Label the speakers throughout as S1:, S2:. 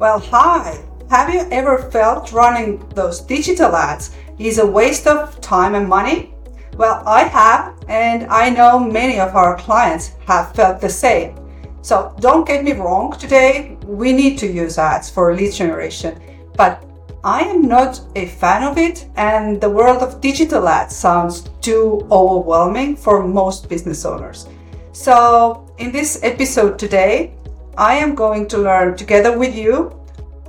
S1: Well, hi. Have you ever felt running those digital ads is a waste of time and money? Well, I have, and I know many of our clients have felt the same. So don't get me wrong, today we need to use ads for lead generation, but I am not a fan of it, and the world of digital ads sounds too overwhelming for most business owners. So, in this episode today, I am going to learn together with you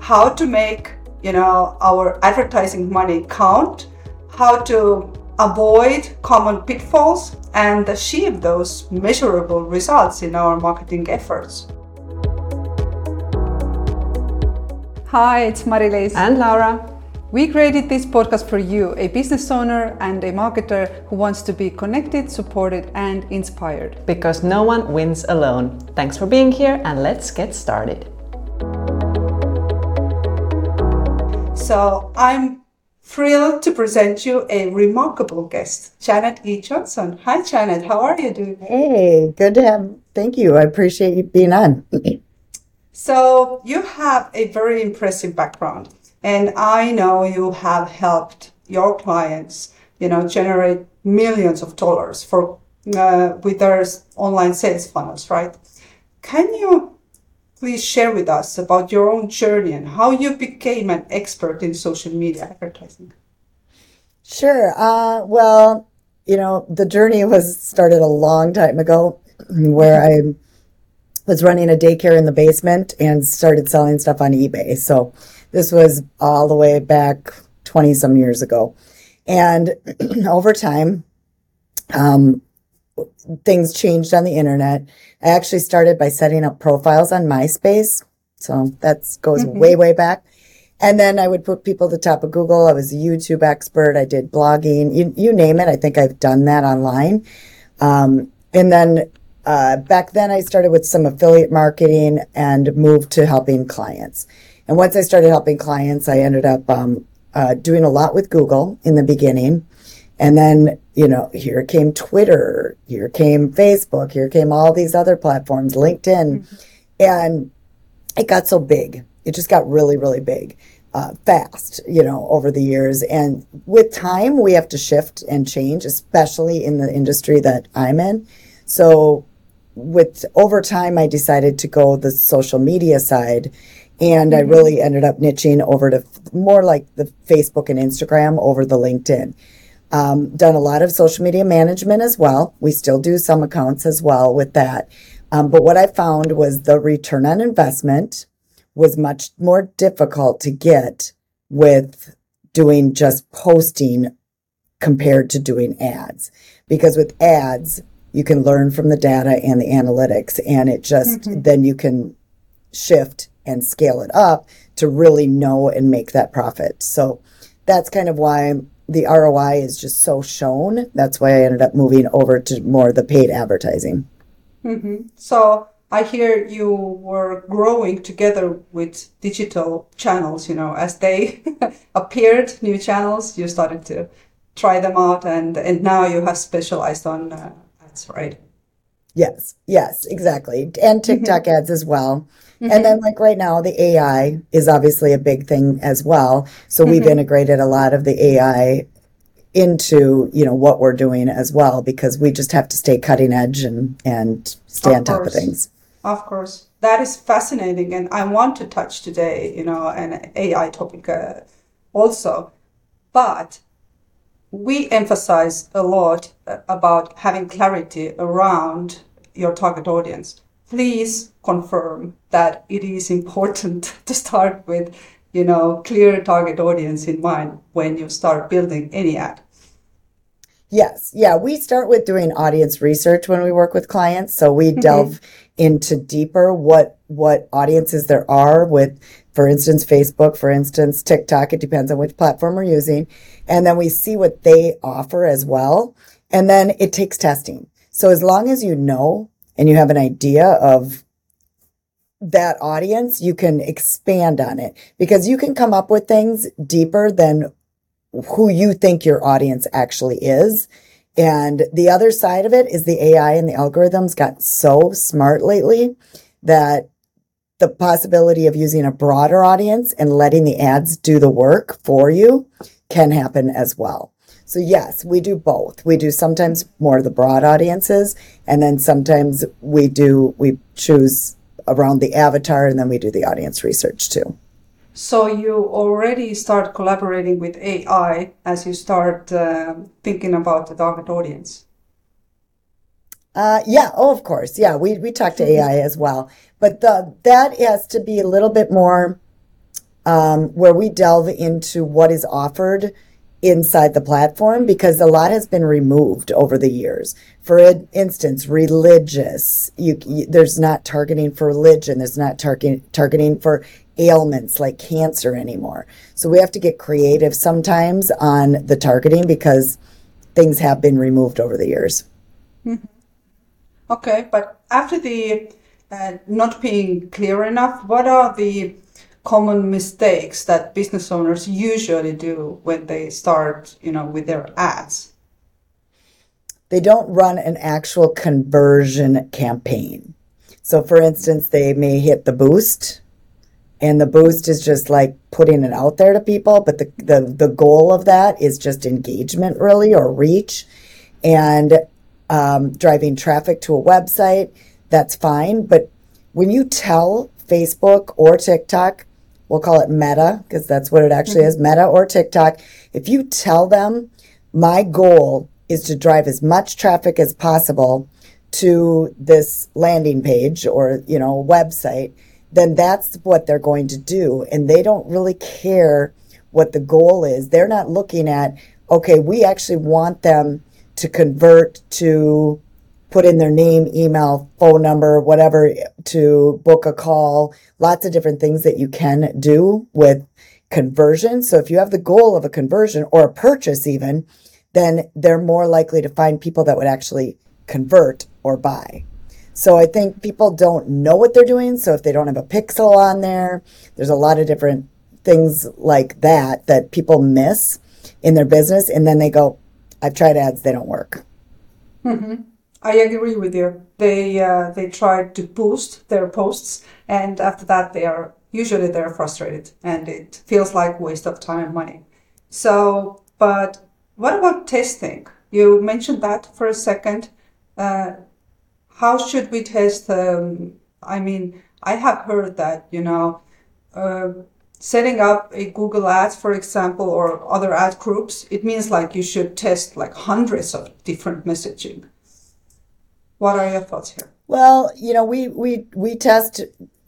S1: how to make, you know, our advertising money count, how to avoid common pitfalls and achieve those measurable results in our marketing efforts. Hi, it's Mari-Liis.
S2: And Laura.
S1: We created this podcast for you, a business owner and a marketer who wants to be connected, supported, and inspired.
S2: Because no one wins alone. Thanks for being here, and let's get started.
S1: So, I'm thrilled to present you a remarkable guest, Janet E. Johnson. Hi, Janet. How are you doing?
S3: Hey, good to have. Thank you. I appreciate you being on.
S1: So you have a very impressive background and I know you have helped your clients, you know, generate millions of dollars for uh, with their online sales funnels, right? Can you please share with us about your own journey and how you became an expert in social media advertising?
S3: Sure. Uh, well, you know, the journey was started a long time ago where I was running a daycare in the basement and started selling stuff on eBay. So this was all the way back 20 some years ago. And over time, um, things changed on the internet. I actually started by setting up profiles on MySpace. So that goes mm-hmm. way, way back. And then I would put people at the top of Google. I was a YouTube expert. I did blogging. You, you name it. I think I've done that online. Um, and then uh, back then I started with some affiliate marketing and moved to helping clients. And once I started helping clients, I ended up um, uh, doing a lot with Google in the beginning. And then, you know, here came Twitter, here came Facebook, here came all these other platforms, LinkedIn. Mm-hmm. And it got so big. It just got really, really big. Uh, fast, you know, over the years. And with time, we have to shift and change, especially in the industry that I'm in. So with over time, I decided to go the social media side. And mm-hmm. I really ended up niching over to more like the Facebook and Instagram over the LinkedIn. Um, done a lot of social media management as well. We still do some accounts as well with that. Um, but what I found was the return on investment was much more difficult to get with doing just posting compared to doing ads. Because with ads, you can learn from the data and the analytics and it just mm-hmm. then you can shift and scale it up to really know and make that profit so that's kind of why the ROI is just so shown that's why I ended up moving over to more the paid advertising
S1: mm-hmm. so I hear you were growing together with digital channels you know as they appeared new channels you started to try them out and and now you have specialized on uh, ads, right?
S3: Yes, yes, exactly. And mm-hmm. TikTok mm-hmm. ads as well. Mm-hmm. And then, like right now, the AI is obviously a big thing as well. So we've mm-hmm. integrated a lot of the AI into you know what we're doing as well because we just have to stay cutting edge and and stay of on top course. of things.
S1: Of course, that is fascinating, and I want to touch today, you know, an AI topic uh, also, but we emphasize a lot about having clarity around your target audience. Please confirm that it is important to start with, you know, clear target audience in mind when you start building any ad.
S3: Yes. Yeah. We start with doing audience research when we work with clients. So we delve into deeper what, what audiences there are with for instance, Facebook, for instance, TikTok. It depends on which platform we're using. And then we see what they offer as well. And then it takes testing. So as long as you know and you have an idea of that audience, you can expand on it because you can come up with things deeper than who you think your audience actually is. And the other side of it is the AI and the algorithms got so smart lately that the possibility of using a broader audience and letting the ads do the work for you can happen as well. So yes, we do both. We do sometimes more of the broad audiences and then sometimes we do we choose around the avatar and then we do the audience research too.
S1: So you already start collaborating with AI as you start uh, thinking about the target audience.
S3: Uh, yeah. Oh, of course. Yeah. We, we talk to AI as well, but the, that has to be a little bit more, um, where we delve into what is offered inside the platform because a lot has been removed over the years. For instance, religious, you, you, there's not targeting for religion. There's not targeting, targeting for ailments like cancer anymore. So we have to get creative sometimes on the targeting because things have been removed over the years.
S1: Mm-hmm. Okay, but after the uh, not being clear enough, what are the common mistakes that business owners usually do when they start, you know, with their ads?
S3: They don't run an actual conversion campaign. So for instance, they may hit the boost and the boost is just like putting it out there to people, but the the, the goal of that is just engagement really or reach and um, driving traffic to a website. That's fine, but when you tell Facebook or TikTok we'll call it Meta because that's what it actually mm-hmm. is Meta or TikTok. If you tell them, my goal is to drive as much traffic as possible to this landing page or, you know, website, then that's what they're going to do. And they don't really care what the goal is. They're not looking at, okay, we actually want them to convert to put in their name, email, phone number, whatever to book a call, lots of different things that you can do with conversion. So if you have the goal of a conversion or a purchase even, then they're more likely to find people that would actually convert or buy. So I think people don't know what they're doing. So if they don't have a pixel on there, there's a lot of different things like that that people miss in their business. And then they go, I've tried ads, they don't work.
S1: Mm-hmm. I agree with you. They uh, they try to boost their posts, and after that, they are usually they're frustrated, and it feels like waste of time and money. So, but what about testing? You mentioned that for a second. Uh, how should we test? Um, I mean, I have heard that you know, uh, setting up a Google Ads, for example, or other ad groups, it means like you should test like hundreds of different messaging what are your thoughts here?
S3: Well, you know, we we we test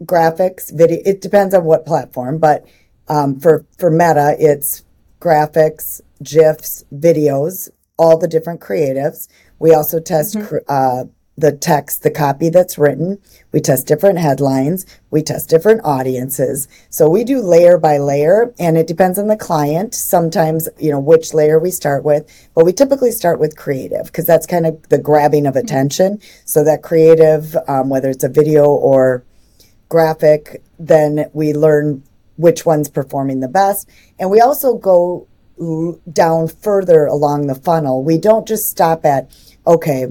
S3: graphics, video. It depends on what platform, but um, for for Meta, it's graphics, gifs, videos, all the different creatives. We also test mm-hmm. uh, the text, the copy that's written. We test different headlines. We test different audiences. So we do layer by layer and it depends on the client. Sometimes, you know, which layer we start with, but we typically start with creative because that's kind of the grabbing of attention. So that creative, um, whether it's a video or graphic, then we learn which one's performing the best. And we also go down further along the funnel. We don't just stop at, okay,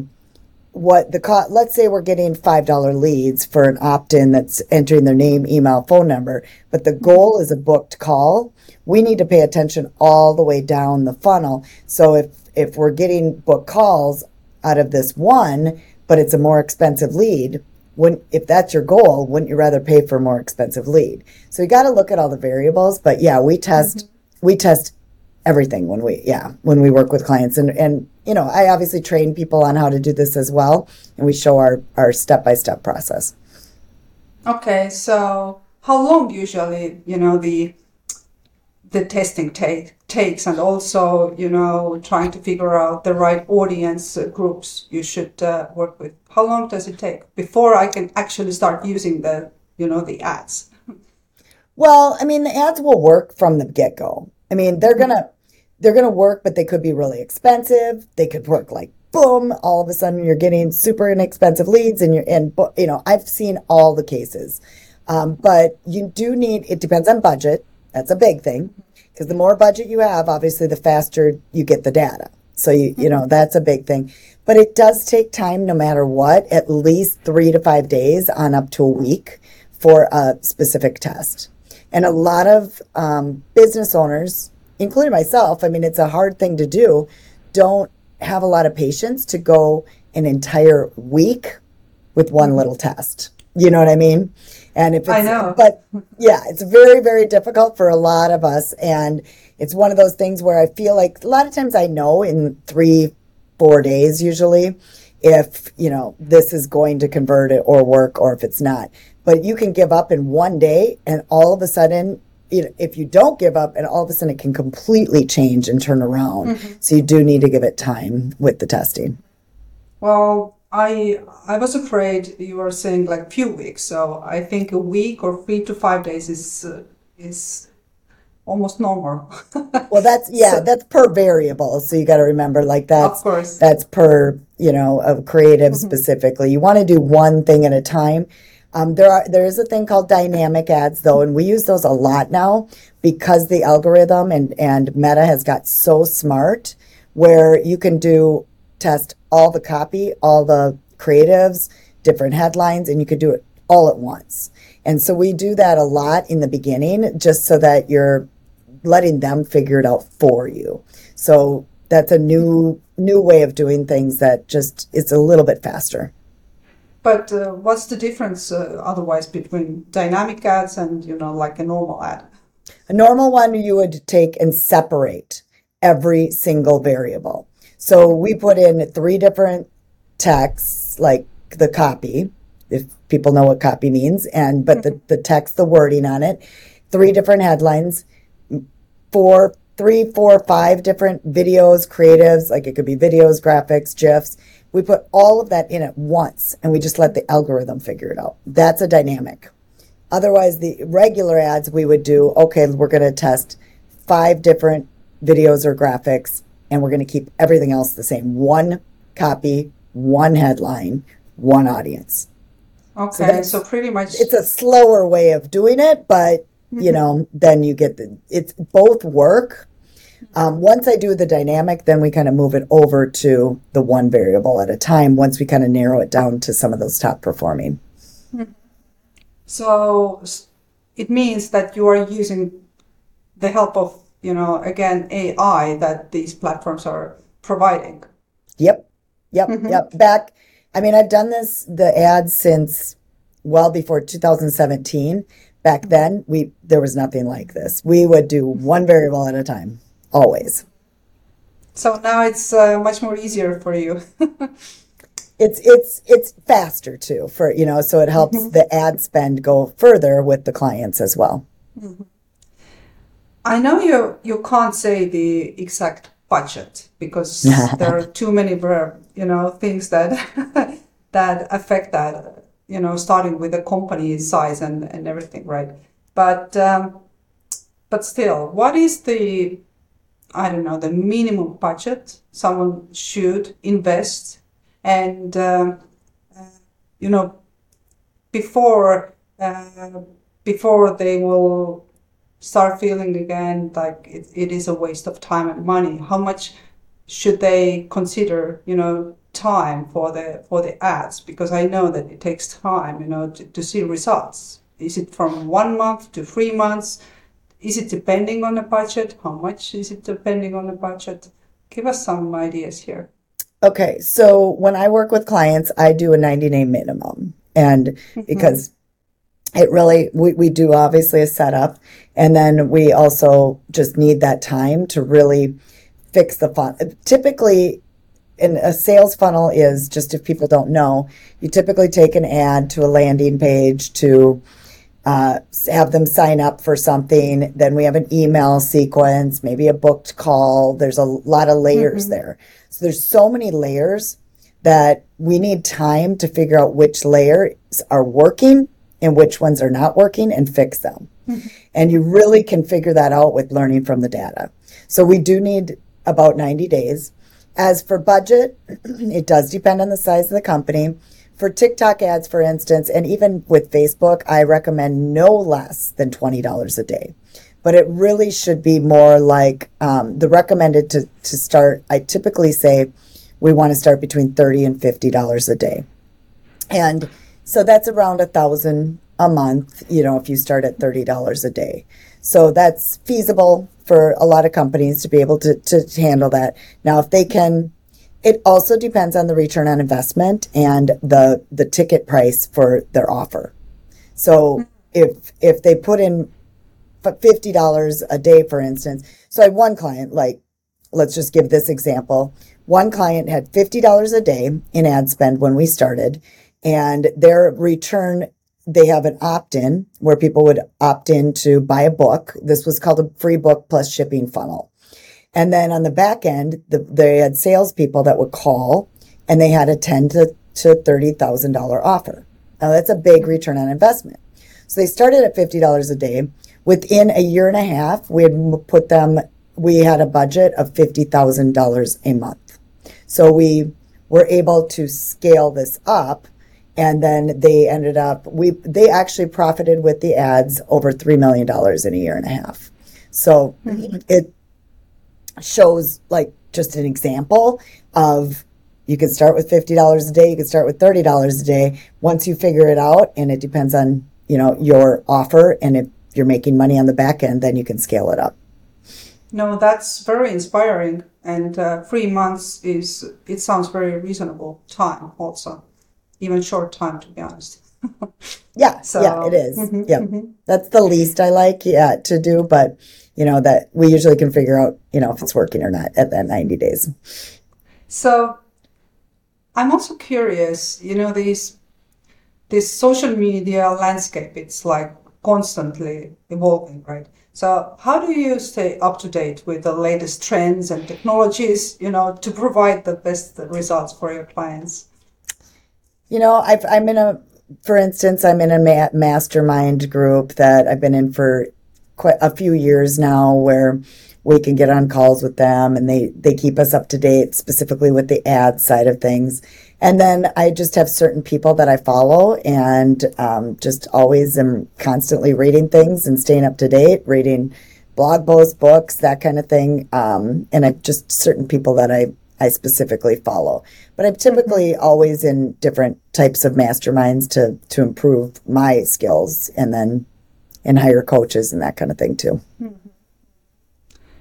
S3: what the cost, let's say we're getting $5 leads for an opt-in that's entering their name, email, phone number, but the goal is a booked call. We need to pay attention all the way down the funnel. So if, if we're getting booked calls out of this one, but it's a more expensive lead, when if that's your goal, wouldn't you rather pay for a more expensive lead? So you got to look at all the variables, but yeah, we test, mm-hmm. we test everything when we yeah when we work with clients and and you know i obviously train people on how to do this as well and we show our our step-by-step process.
S1: Okay so how long usually you know the the testing take, takes? And also you know trying to figure out the right audience uh, groups you should uh, work with. How long does it take before i can actually start using the you know the ads?
S3: Well i mean the ads will work from the get-go. I mean, they're gonna they're gonna work, but they could be really expensive. They could work like boom, all of a sudden you're getting super inexpensive leads, and you're in. You know, I've seen all the cases, um, but you do need. It depends on budget. That's a big thing because the more budget you have, obviously, the faster you get the data. So you you know mm-hmm. that's a big thing. But it does take time, no matter what. At least three to five days, on up to a week for a specific test. And a lot of um, business owners, including myself, I mean, it's a hard thing to do, don't have a lot of patience to go an entire week with one
S1: Mm-hmm.
S3: little test. You know what I mean? And if it's,
S1: I know.
S3: but yeah, it's very, very difficult for a lot of us. And it's one of those things where I feel like a lot of times I know in three, four days usually if, you know, this is going to convert it or work or if it's not. But you can give up in one day and all of a sudden, you know, if you don't give up and all of a sudden it can completely change and turn around. So you do need to give it time with the testing.
S1: Well, I I was afraid you were saying like few weeks, so I think a week or three to five days is uh, is almost normal.
S3: Well, that's yeah, that's per variable. So you got to remember, like that's
S1: Of course.
S3: that's per you know of creative specifically. You want to do one thing at a time. Um, there are there is a thing called dynamic ads though, and we use those a lot now because the algorithm and and Meta has got so smart where you can do test all the copy, all the creatives, different headlines, and you could do it all at once. And so we do that a lot in the beginning, just so that you're letting them figure it out for you. So that's a new new way of doing things that just it's a little bit faster.
S1: But uh, what's the difference uh, otherwise between dynamic ads and you know like a normal ad?
S3: A normal one you would take and separate every single variable. So we put in three different texts, like the copy, if people know what copy means, and but the, the text, the wording on it, three different headlines, four, three, four, five different videos, creatives, like it could be videos, graphics, GIFs. We put all of that in at once and we just let the algorithm figure it out. That's a dynamic. Otherwise, the regular ads we would do, okay, we're going to test five different videos or graphics and we're going to keep everything else the same. One copy, one headline, one audience.
S1: Okay,
S3: that's-
S1: so pretty much
S3: It's a slower way of doing it, but you mm-hmm. know, then you get the, it's both work. Um, once I do the dynamic, then we kind of move it over to the one variable at a time once we kind of narrow it down to some of those top performing.
S1: Hmm. So it means that you are using the help of, you know, again, AI that these platforms are providing.
S3: Yep. Yep. Mm-hmm. Yep. Back, I mean, I've done this, the ads since well before 2017. Back mm-hmm. then, we, there was nothing like this. We would do one variable at a time, always.
S1: So now it's uh, much more easier for you.
S3: It's, it's, it's faster too for, you know, so it helps the ad spend go further with the clients as well.
S1: I know you you can't say the exact budget because there are too many you know things that that affect that you know starting with the company size and, and everything right but um, but still what is the I don't know the minimum budget someone should invest. And uh, you know before uh, before they will start feeling again like it, it is a waste of time and money how much should they consider you know time for the for the ads? Because i know that it takes time you know to, to see results. Is it from one month to three months is it depending on the budget how much is it depending on the budget give us some ideas here
S3: Okay, so when I work with clients, I do a 90 day minimum. And mm-hmm. because it really, we, we do obviously a setup, and then we also just need that time to really fix the fun. Typically, in a sales funnel is just if people don't know, you typically take an ad to a landing page to uh, have them sign up for something. Then we have an email sequence, maybe a booked call. There's a lot of layers there. So there's so many layers that we need time to figure out which layers are working and which ones are not working and fix them. And you really can figure that out with learning from the data. So we do need about 90 days. As for budget, it does depend on the size of the company. For TikTok ads, for instance, and even with Facebook, I recommend no less than $20 a day. But it really should be more like um, the recommended to, to start. I typically say we want to start between 30 and $50 a day. And so that's around a thousand a month, you know, if you start at $30 a day. So that's feasible for a lot of companies to be able to, to handle that. Now, if they can, it also depends on the return on investment and the, the ticket price for their offer. So if, if they put in $50 a day, for instance, so I had one client, like, let's just give this example. One client had $50 a day in ad spend when we started and their return they have an opt-in where people would opt in to buy a book. This was called a free book plus shipping funnel. And then on the back end, the, they had salespeople that would call and they had a ten to, to $30,000 offer. Now that's a big return on investment. So they started at $50 a day. Within a year and a half, we had put them, we had a budget of $50,000 a month. So we were able to scale this up and then they ended up we they actually profited with the ads over three million dollars in a year and a half so mm-hmm. it shows like just an example of you can start with $50 a day you can start with $30 a day once you figure it out and it depends on you know your offer and if you're making money on the back end then you can scale it up
S1: no that's very inspiring and uh, three months is it sounds very reasonable time also even short time, to be honest.
S3: yeah, so, yeah, it is. Mm-hmm, yeah, mm-hmm. that's the least I like, yeah, to do. But you know that we usually can figure out, you know, if it's working or not at that ninety days.
S1: So, I'm also curious. You know, this this social media landscape. It's like constantly evolving, right? So, how do you stay up to date with the latest trends and technologies? You know, to provide the best results for your clients.
S3: You know, I've, I'm in a, for instance, I'm in a ma- mastermind group that I've been in for quite a few years now where we can get on calls with them and they, they keep us up to date specifically with the ad side of things. And then I just have certain people that I follow and um, just always am constantly reading things and staying up to date, reading blog posts, books, that kind of thing. Um, and I just certain people that I I specifically follow. But I'm typically mm-hmm. always in different types of masterminds to to improve my skills and then and hire coaches and that kind of thing too. Mm-hmm.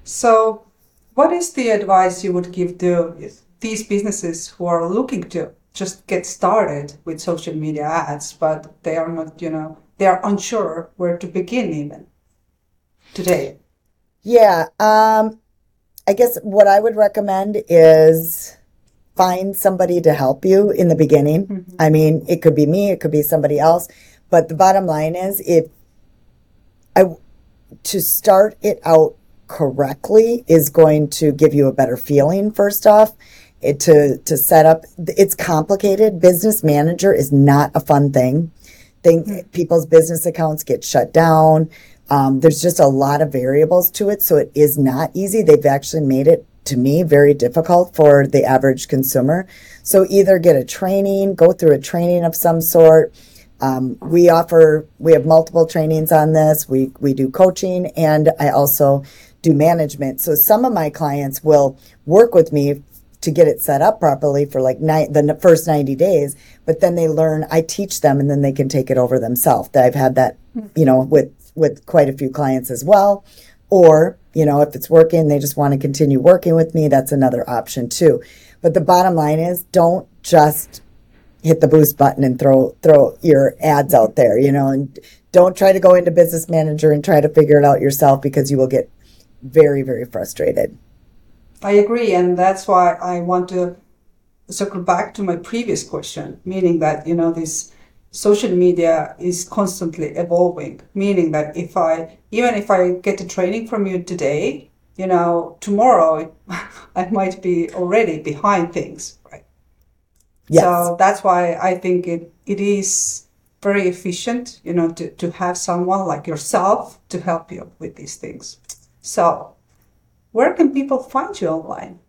S1: So, what is the advice you would give to these businesses who are looking to just get started with social media ads, but they are not, you know, they are unsure where to begin even today?
S3: Yeah. Um, I guess what I would recommend is find somebody to help you in the beginning. Mm-hmm. I mean, it could be me, it could be somebody else, but the bottom line is if I to start it out correctly is going to give you a better feeling first off. It, to to set up it's complicated. Business manager is not a fun thing. Think mm-hmm. people's business accounts get shut down. Um, there's just a lot of variables to it, so it is not easy. They've actually made it to me very difficult for the average consumer. So either get a training, go through a training of some sort. Um, we offer, we have multiple trainings on this. We, we do coaching and I also do management. So some of my clients will work with me to get it set up properly for like ni- the first 90 days, but then they learn, I teach them and then they can take it over themselves. I've had that, you know, with with quite a few clients as well. Or, you know, if it's working, they just want to continue working with me, that's another option too. But the bottom line is don't just hit the boost button and throw throw your ads out there, you know, and don't try to go into business manager and try to figure it out yourself because you will get very, very frustrated.
S1: I agree, and that's why I want to circle back to my previous question, meaning that, you know, this social media is constantly evolving, meaning that if I, even if I get a training from you today, you know, tomorrow I might be already behind things, right? Yes. So that's why I think it, it is very efficient, you know, to, to have someone like yourself to help you with these things. So where can people find you online?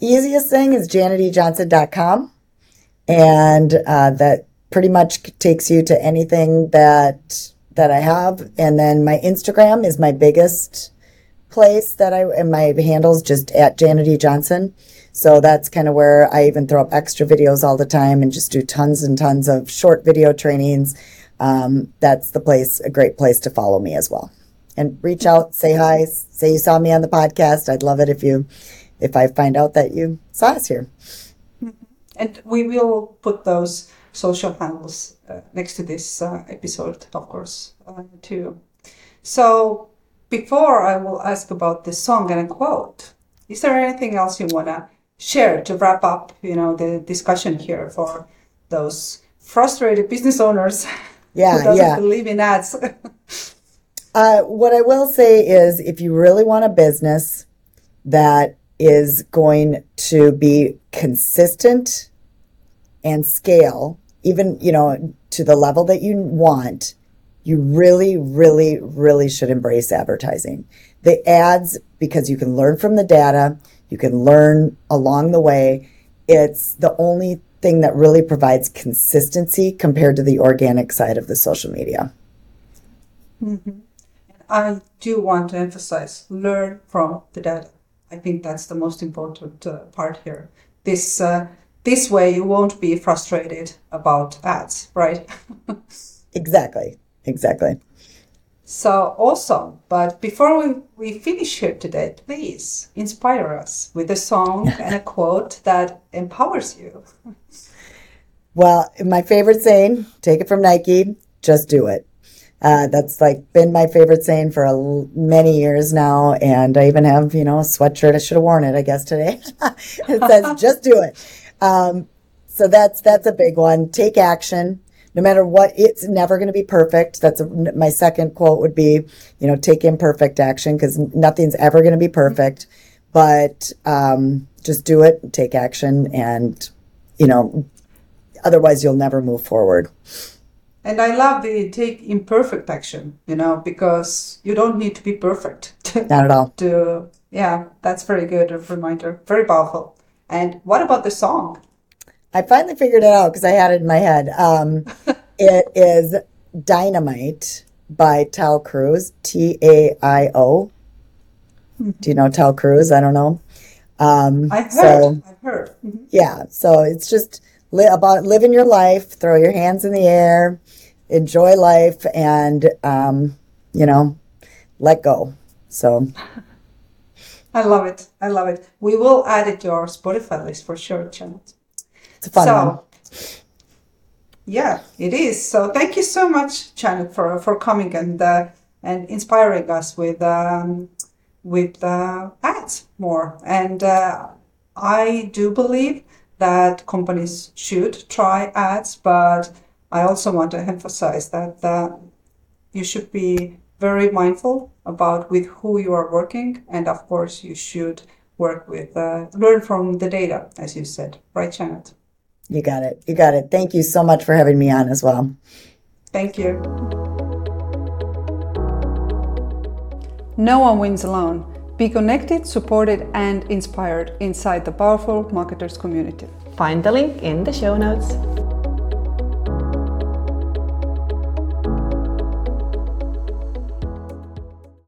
S3: Easiest thing is janetjohnson.com. And uh, that pretty much takes you to anything that that I have. And then my Instagram is my biggest place that I and my handles just at Janet E. Johnson. So that's kind of where I even throw up extra videos all the time and just do tons and tons of short video trainings. um, that's the place, a great place to follow me as well. And reach out, say hi, say you saw me on the podcast. I'd love it if you, if I find out that you saw us here.
S1: And we will put those social handles uh, next to this uh, episode, of course, uh, too. So before I will ask about the song and a quote, is there anything else you want to share to wrap up, you know, the discussion here for those frustrated business owners
S3: Yeah,
S1: who doesn't
S3: yeah.
S1: believe in ads?
S3: Uh, what I will say is if you really want a business that is going to be consistent and scale, even, you know, to the level that you want, you really, really, really should embrace advertising. The ads, because you can learn from the data, you can learn along the way. It's the only thing that really provides consistency compared to the organic side of the social media.
S1: I do want to emphasize learn from the data. I think that's the most important uh, part here. This uh, this way you won't be frustrated about ads, right?
S3: Exactly. Exactly.
S1: so awesome. But before we, we finish here today, please inspire us with a song and a quote that empowers you.
S3: Well, my favorite saying, take it from Nike, just do it. Uh, that's like been my favorite saying for a l- many years now. And I even have, you know, a sweatshirt. I should have worn it, I guess, today. it says, just do it. Um, so that's, that's a big one. Take action. No matter what, it's never going to be perfect. That's a, my second quote would be, you know, take imperfect action because nothing's ever going to be perfect. But um, just do it, take action, and you know, otherwise you'll never move forward.
S1: And I love the take imperfect action, you know, because you don't need to be perfect to,
S3: Not at all.
S1: to yeah, that's very good reminder. Very powerful. And what about the song?
S3: I finally figured it out because I had it in my head. Um, it is Dynamite by Taio Cruz, T A I O. Do you know Taio Cruz? I don't know. Um,
S1: I've heard.
S3: so
S1: I've heard. Mhm.
S3: yeah, so it's just li- about living your life, throw your hands in the air, enjoy life, and um, you know, let go. So
S1: I love it. I love it. We will add it to our Spotify list for sure, Janet.
S3: It's a fun
S1: so,
S3: one.
S1: yeah, it is. So thank you so much, Janet, for for coming and uh, and inspiring us with um, with uh, ads more. And uh, I do believe that companies should try ads, but I also want to emphasize that uh, you should be very mindful about with who you are working, and of course, you should work with uh, learn from the data, as you said, right, Janet?
S3: You got it. You got it. Thank you so much for having me on as well.
S1: Thank you. No one wins alone. Be connected, supported, and inspired inside the powerful marketers community.
S2: Find the link in the show notes.